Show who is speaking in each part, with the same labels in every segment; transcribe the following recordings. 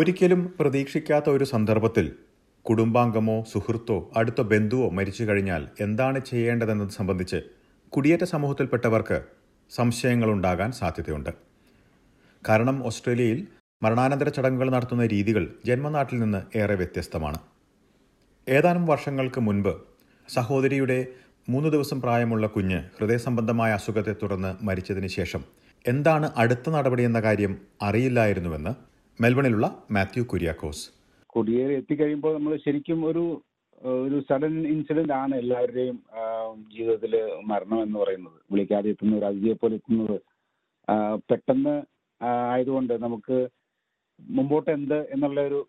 Speaker 1: ഒരിക്കലും പ്രതീക്ഷിക്കാത്ത ഒരു സന്ദർഭത്തിൽ കുടുംബാംഗമോ സുഹൃത്തോ അടുത്ത ബന്ധുവോ മരിച്ചു കഴിഞ്ഞാൽ എന്താണ് ചെയ്യേണ്ടതെന്നത് സംബന്ധിച്ച് കുടിയേറ്റ സമൂഹത്തിൽപ്പെട്ടവർക്ക് സംശയങ്ങളുണ്ടാകാൻ സാധ്യതയുണ്ട്. കാരണം ഓസ്ട്രേലിയയിൽ മരണാനന്തര ചടങ്ങുകൾ നടത്തുന്ന രീതികൾ ജന്മനാട്ടിൽ നിന്ന് ഏറെ വ്യത്യസ്തമാണ്. ഏതാനും വർഷങ്ങൾക്ക് മുൻപ് സഹോദരിയുടെ മൂന്ന് ദിവസം പ്രായമുള്ള കുഞ്ഞ് ഹൃദയസംബന്ധമായ അസുഖത്തെ തുടർന്ന് മരിച്ചതിന് ശേഷം എന്താണ് അടുത്ത നടപടി എന്ന കാര്യം അറിയില്ലായിരുന്നുവെന്ന് മെൽബണിലുള്ള മാത്യു കുര്യാക്കോസ്.
Speaker 2: കുടിയേറി എത്തിക്കഴിയുമ്പോൾ നമ്മൾ ശരിക്കും ഒരു ഒരു സഡൻ ഇൻസിഡന്റ് ആണ് എല്ലാവരുടെയും ജീവിതത്തിൽ മരണം എന്ന് പറയുന്നത്. വിളിക്കാതെ എത്തുന്ന ഒരു അതിഥിയെ പോലെ എത്തുന്നത്. പെട്ടെന്ന് ആയതുകൊണ്ട് നമുക്ക് മുമ്പോട്ട് എന്ത് എന്നുള്ള ഒരു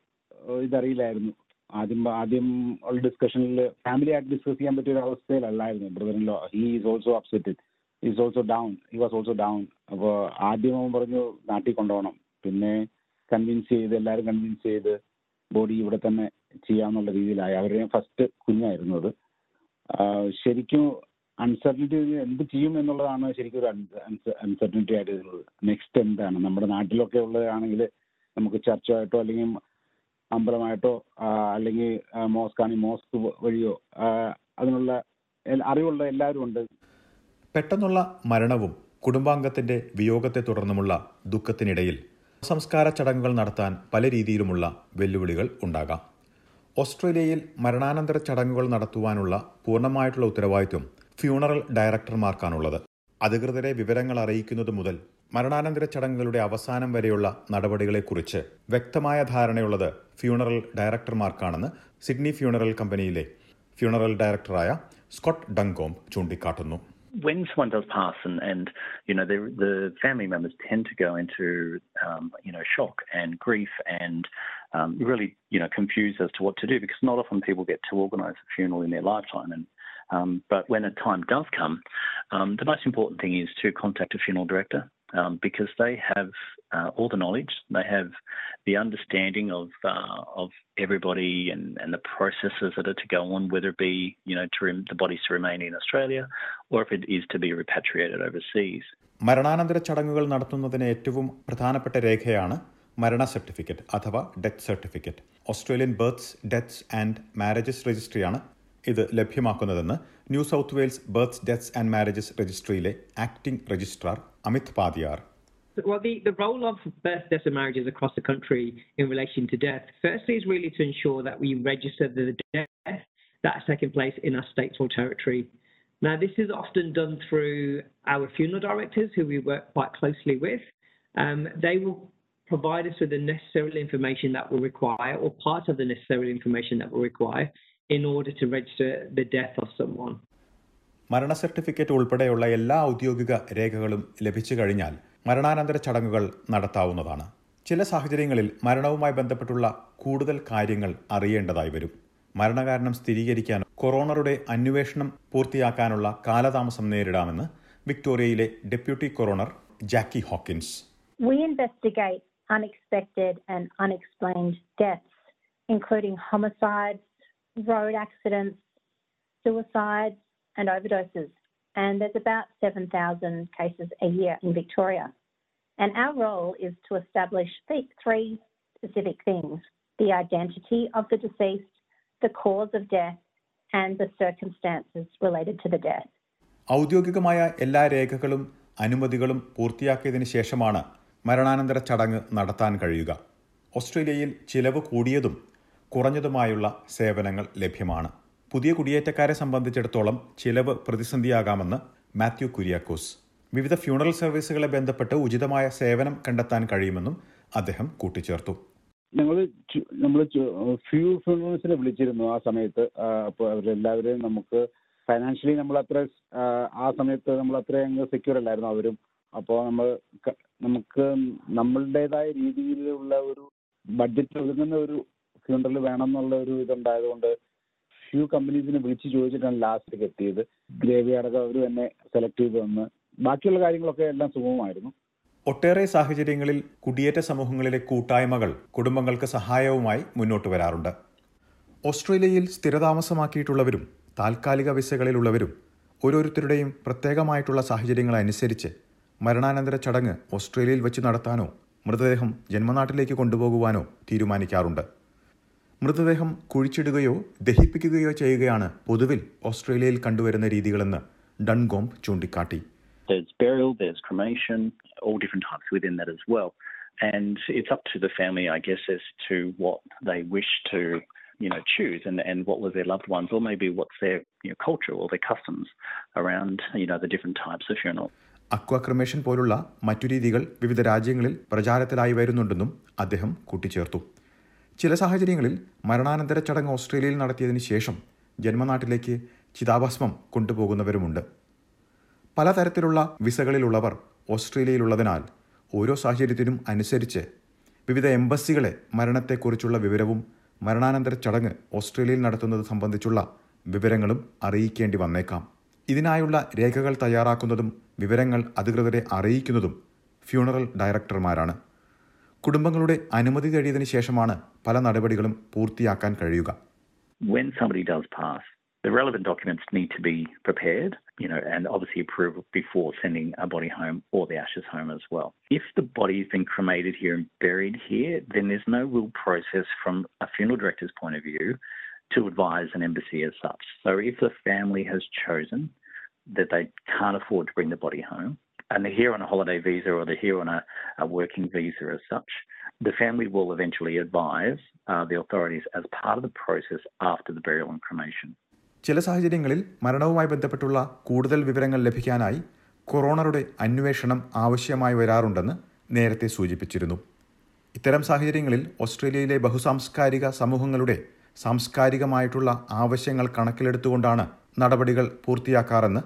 Speaker 2: ഇതറിയില്ലായിരുന്നു. ആദ്യം ആദ്യം ഉള്ള ഡിസ്കഷനിൽ ഫാമിലി ആയിട്ട് ഡിസ്കസ് ചെയ്യാൻ പറ്റിയ ഒരു അവസ്ഥയിലല്ലായിരുന്നു. ബ്രദറിൻ his also upsetted is also down he was also down അപ്പോൾ ആദ്യം അവൻ പറഞ്ഞു നാട്ടിൽ കൊണ്ടുപോകണം. പിന്നെ കൺവിൻസ് ചെയ്ത് എല്ലാവരും കൺവിൻസ് ചെയ്ത് ബോഡി ഇവിടെ തന്നെ ചെയ്യാന്നുള്ള രീതിയിലായി. അവരുടെ ഫസ്റ്റ് കുഞ്ഞായിരുന്നത് ശരിക്കും അൺസർട്ടനിറ്റി എന്ത് ചെയ്യും എന്നുള്ളതാണ് ശരിക്കും ഒരു അൺസർട്ടനിറ്റി ആയിട്ട് നെക്സ്റ്റ് എന്താണ്? നമ്മുടെ നാട്ടിലൊക്കെ ഉള്ളതാണെങ്കിൽ നമുക്ക് ചർച്ചയായിട്ടോ അല്ലെങ്കിൽ അമ്പലമായിട്ടോ അല്ലെങ്കിൽ മോസ്കാണി മോസ്ക് വഴിയോ അതിനുള്ള അറിവുള്ള എല്ലാവരും ഉണ്ട്.
Speaker 1: പെട്ടെന്നുള്ള മരണവും കുടുംബാംഗത്തിന്റെ വിയോഗത്തെ തുടർന്നുമുള്ള ദുഃഖത്തിനിടയിൽ സംസ്കാര ചടങ്ങുകൾ നടത്താൻ പല രീതിയിലുമുള്ള വെല്ലുവിളികൾ ഉണ്ടാകാം. ഓസ്ട്രേലിയയിൽ മരണാനന്തര ചടങ്ങുകൾ നടത്തുവാനുള്ള പൂർണമായിട്ടുള്ള ഉത്തരവാദിത്വം ഫ്യൂണറൽ ഡയറക്ടർമാർക്കാണുള്ളത്. അധികൃതരെ വിവരങ്ങൾ അറിയിക്കുന്നത് മുതൽ മരണാനന്തര ചടങ്ങുകളുടെ അവസാനം വരെയുള്ള നടപടികളെക്കുറിച്ച് വ്യക്തമായ ധാരണയുള്ളത് ഫ്യൂണറൽ ഡയറക്ടർമാർക്കാണെന്ന് സിഡ്നി ഫ്യൂണറൽ കമ്പനിയിലെ ഫ്യൂണറൽ ഡയറക്ടറായ സ്കോട്ട് ഡങ്കോം ചൂണ്ടിക്കാട്ടുന്നു.
Speaker 3: When someone does pass and, and you know the, the family members tend to go into um, you know shock and grief and um, really you know confused as to what to do because not often people get to organise a funeral in their lifetime and um, but when a time does come the most important thing is to contact a funeral director um, because they have uh, all the knowledge, they have the understanding of uh, of everybody and, and the processes that are to go on, whether it be you know to rem- the bodies to remain in Australia or if it is to be repatriated overseas.
Speaker 1: മരണാനന്തര ചടങ്ങുകൾ നടത്തുന്നതിന് ഏറ്റവും പ്രധാനപ്പെട്ട രേഖയാണ് മരണ certificate അഥവാ death certificate Australian birth deaths and marriages രജിസ്ട്രിയാണ് ഇത് ലഭ്യമാക്കുന്നതെന്ന് New South Wales birth deaths and marriages രജിസ്ട്രിയിലെ acting registrar Amit Padiyar
Speaker 4: Well, the, the role of birth, deaths, and marriages across the country in relation to death, firstly, is really to ensure that we register the death that's taken place in our state or territory. Now, this is often done through our funeral directors, who we work quite closely with. Um, they will provide us with the necessary information that we require, or part of the necessary information that we require, in order to register the death of someone.
Speaker 1: മരണ certificate ഉൾപ്പെടെയുള്ള എല്ലാ ഔദ്യോഗിക രേഖകളും ലഭിച്ചു കഴിഞ്ഞാൽ മരണാനന്തര ചടങ്ങുകൾ നടത്താവുന്നതാണ്. ചില സാഹചര്യങ്ങളിൽ മരണവുമായി ബന്ധപ്പെട്ടുള്ള കൂടുതൽ കാര്യങ്ങൾ അറിയേണ്ടതായി വരും. മരണകാരണം സ്ഥിരീകരിക്കാൻ കൊറോണറുടെ അന്വേഷണം പൂർത്തിയാക്കാനുള്ള കാലതാമസം നേരിടാമെന്ന് വിക്ടോറിയയിലെ deputy coroner Jackie Hawkins.
Speaker 5: We investigate unexpected and unexplained deaths, including homicides, road accidents, suicides, and overdoses. And there's about 7,000 cases a year in Victoria. And our role is to establish three specific things the identity of the deceased, the cause of death, and the circumstances related to the death.
Speaker 1: ഔദ്യോഗികമായ എല്ലാ രേഖകളും അനുമതികളും പൂർത്തിയാക്കിയതിനു ശേഷമാണ് മരണാനന്തര ചടങ്ങ് നടത്താൻ കഴിയുക ഓസ്ട്രേലിയയിൽ ചിലവ് കൂടിയതും കുറഞ്ഞതുമായുള്ള സേവനങ്ങൾ ലഭ്യമാണ്. പുതിയ കുടിയേറ്റക്കാരെ സംബന്ധിച്ചിടത്തോളം ചിലവ് പ്രതിസന്ധിയാകാമെന്ന് മാത്യു കുര്യാക്കോസ്. വിവിധ ഫ്യൂണറൽ സർവീസുകളെ ബന്ധപ്പെട്ട് ഉചിതമായ സേവനം കണ്ടെത്താൻ കഴിയുമെന്നും അദ്ദേഹം കൂട്ടിച്ചേർത്തു.
Speaker 2: ഞങ്ങൾ നമ്മൾ ഫ്യൂ ഫ്യൂണറൽസിനെ വിളിച്ചിരുന്നു ആ സമയത്ത്. അപ്പോൾ അവരെല്ലാവരെയും നമുക്ക് ഫൈനാൻഷ്യലി നമ്മൾ അത്ര ആ സമയത്ത് നമ്മൾ അത്ര അങ്ങ് സെക്യൂർ അല്ലായിരുന്നു അവരും. അപ്പോൾ നമ്മൾ നമുക്ക് നമ്മളുടേതായ രീതിയിലുള്ള ഒരു ബഡ്ജറ്റ് ഒതുങ്ങുന്ന ഒരു ഫ്യൂണറൽ വേണം എന്നുള്ള ഒരു ഇതുണ്ടായതുകൊണ്ട് ഫ്യൂ കമ്പനീസിനെ വിളിച്ച് ചോദിച്ചിട്ടാണ് ലാസ്റ്റിലേക്ക് എത്തിയത്. ഗ്രേവി അടക്കം അവർ തന്നെ സെലക്ട് ചെയ്ത് വന്ന് ബാക്കിയുള്ള കാര്യങ്ങളൊക്കെ എല്ലാം സുഗമമായിരുന്നു.
Speaker 1: ഒട്ടേറെ സാഹചര്യങ്ങളിൽ കുടിയേറ്റ സമൂഹങ്ങളിലെ കൂട്ടായ്മകൾ കുടുംബങ്ങൾക്ക് സഹായവുമായി മുന്നോട്ട് വരാറുണ്ട്. ഓസ്ട്രേലിയയിൽ സ്ഥിരതാമസമാക്കിയിട്ടുള്ളവരും താൽക്കാലിക വിസകളിലുള്ളവരും ഓരോരുത്തരുടെയും പ്രത്യേകമായിട്ടുള്ള സാഹചര്യങ്ങൾ അനുസരിച്ച് മരണാനന്തര ചടങ്ങ് ഓസ്ട്രേലിയയിൽ വെച്ച് നടത്താനോ മൃതദേഹം ജന്മനാട്ടിലേക്ക് കൊണ്ടുപോകുവാനോ തീരുമാനിക്കാറുണ്ട്. മൃതദേഹം കുഴിച്ചിടുകയോ ദഹിപ്പിക്കുകയോ ചെയ്യുകയാണ് പൊതുവിൽ ഓസ്ട്രേലിയയിൽ കണ്ടുവരുന്ന രീതികളെന്ന് ഡൺഗോംബ് ചൂണ്ടിക്കാട്ടി
Speaker 3: There's burial, there's cremation, all different types within that as well. And it's up to the family, I guess, as to what they wish to, you know, choose and, and what was their loved ones, or maybe what's their you know, culture or their customs around, you know, the different types of funeral.
Speaker 1: അക്വാക്രമേഷൻ പോലുള്ള മറ്റു രീതികൾ വിവിധ രാജ്യങ്ങളിൽ പ്രചാരത്തിലായി വരുന്നുണ്ടെന്നും അദ്ദേഹം കൂട്ടിച്ചേർത്തു ചില സാഹചര്യങ്ങളിൽ മരണാനന്തര ചടങ്ങ് ഓസ്ട്രേലിയയിൽ നടത്തിയതിന് ശേഷം ജന്മനാട്ടിലേക്ക് ചിതാഭസ്മം കൊണ്ടുപോകുന്നവരുമുണ്ട്. പലതരത്തിലുള്ള വിസകളിലുള്ളവർ ഓസ്ട്രേലിയയിലുള്ളതിനാൽ ഓരോ സാഹചര്യത്തിനും അനുസരിച്ച് വിവിധ എംബസികളെ മരണത്തെക്കുറിച്ചുള്ള വിവരവും മരണാനന്തര ചടങ്ങ് ഓസ്ട്രേലിയയിൽ നടത്തുന്നത് സംബന്ധിച്ചുള്ള വിവരങ്ങളും അറിയിക്കേണ്ടി വന്നേക്കാം. ഇതിനായുള്ള രേഖകൾ തയ്യാറാക്കുന്നതും വിവരങ്ങൾ അധികൃതരെ അറിയിക്കുന്നതും ഫ്യൂണറൽ ഡയറക്ടർമാരാണ്. കുടുംബങ്ങളുടെ അനുമതി തേടിയതിനു ശേഷമാണ് പല നടപടികളും പൂർത്തിയാക്കാൻ കഴിയുക
Speaker 3: When somebody does pass, the relevant documents need to be prepared, you know, and obviously approved before sending a body home or the ashes home as well. If the body has been cremated here and buried here, then there's no real process from a funeral director's point of view to advise an embassy as such. So if the family has chosen that they can't afford to bring the body home, and they're here on a holiday visa or they're here on a, a working visa as such, the family will eventually advise uh, the authorities as part of the process after the burial and cremation.
Speaker 1: ചില സാഹചര്യങ്ങളിൽ മരണവുമായി ബന്ധപ്പെട്ടുള്ള കൂടുതൽ വിവരങ്ങൾ ലഭിക്കാനായി കൊറോണറുടെ അന്വേഷണം ആവശ്യമായി വരാറുണ്ടെന്ന് നേരത്തെ സൂചിപ്പിച്ചിരുന്നു ഇത്തരം സാഹചര്യങ്ങളിൽ ഓസ്ട്രേലിയയിലെ ബഹുസാംസ്കാരിക സമൂഹങ്ങളുടെ സാംസ്കാരികമായിട്ടുള്ള ആവശ്യങ്ങൾ കണക്കിലെടുത്തുകൊണ്ടാണ് നടപടികൾ പൂർത്തിയാക്കാറെന്ന്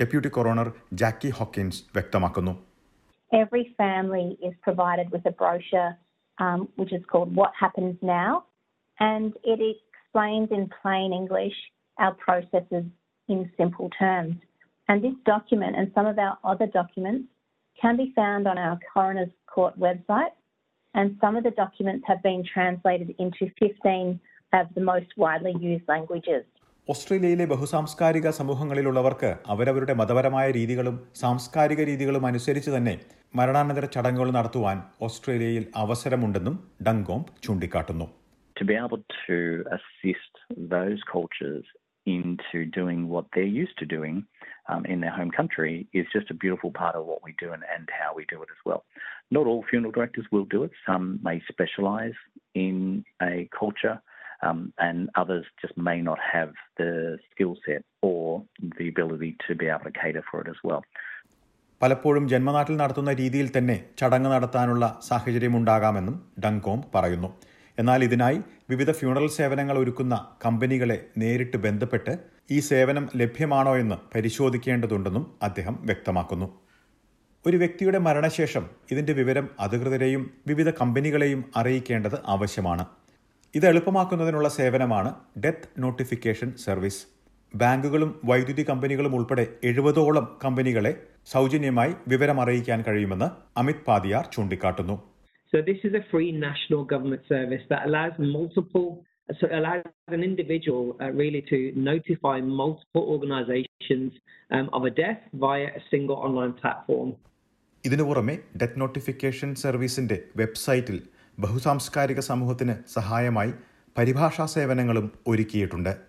Speaker 1: ഡെപ്യൂട്ടി കൊറോണർ ജാക്കി ഹോക്കിൻസ് വ്യക്തമാക്കുന്നു
Speaker 5: Every family is provided with a brochure um, which is called What Happens Now, and it explains in plain English our processes in simple terms. And this document and some of our other documents can be found on our Coroner's Court website, and some of the documents have been translated into 15 of the most widely used languages.
Speaker 1: ഓസ്ട്രേലിയയിലെ ബഹുസാംസ്കാരിക സമൂഹങ്ങളിലുള്ളവർക്ക് അവരവരുടെ മതപരമായ രീതികളും സാംസ്കാരിക രീതികളും അനുസരിച്ച് തന്നെ മരണാനന്തര ചടങ്ങുകൾ നടത്തുവാൻ ഓസ്ട്രേലിയയിൽ അവസരമുണ്ടെന്നും ഡങ്കോംബ് ചൂണ്ടിക്കാട്ടുന്നു
Speaker 3: To be able to assist those cultures into doing what they're used to doing um, in their home country is just a beautiful part of what we do and, and how we do it as well. Not all funeral directors will do it. Some may specialize in a culture um, and others just may not have the skill set or the ability to be able to cater for it as well.
Speaker 1: പലപ്പോഴും ജന്മനാട്ടിൽ നടത്തുന്ന രീതിയിൽ തന്നെ ചടങ്ങ് നടത്താനുള്ള സാഹചര്യമുണ്ടാകാമെന്നും ഡങ്കോം പറയുന്നു. എന്നാൽ ഇതിനായി വിവിധ ഫ്യൂണറൽ സേവനങ്ങൾ ഒരുക്കുന്ന കമ്പനികളെ നേരിട്ട് ബന്ധപ്പെട്ട് ഈ സേവനം ലഭ്യമാണോ എന്ന് പരിശോധിക്കേണ്ടതുണ്ടെന്നും അദ്ദേഹം വ്യക്തമാക്കുന്നു. ഒരു വ്യക്തിയുടെ മരണശേഷം ഇതിന്റെ വിവരം അധികൃതരെയും വിവിധ കമ്പനികളെയും അറിയിക്കേണ്ടത് ആവശ്യമാണ്. ഇത് എളുപ്പമാക്കുന്നതിനുള്ള സേവനമാണ് ഡെത്ത് നോട്ടിഫിക്കേഷൻ സർവീസ് ബാങ്കുകളും വൈദ്യുതി കമ്പനികളും ഉൾപ്പെടെ എഴുപതോളം കമ്പനികളെ സൗജന്യമായി വിവരം അറിയിക്കാൻ കഴിയുമെന്ന് അമിത് പാതിയാർ ചൂണ്ടിക്കാട്ടുന്നു
Speaker 4: So it allows an individual uh, really to notify multiple organizations um, of a death via a single online platform.
Speaker 1: ഇതിനു പുറമെ ഡെത്ത് നോട്ടിഫിക്കേഷൻ സർവീസിന്റെ വെബ്സൈറ്റിൽ ബഹുസാംസ്കാരിക സമൂഹത്തിന് സഹായമായി പരിഭാഷാ സേവനങ്ങളും ഒരുക്കിയിട്ടുണ്ട്.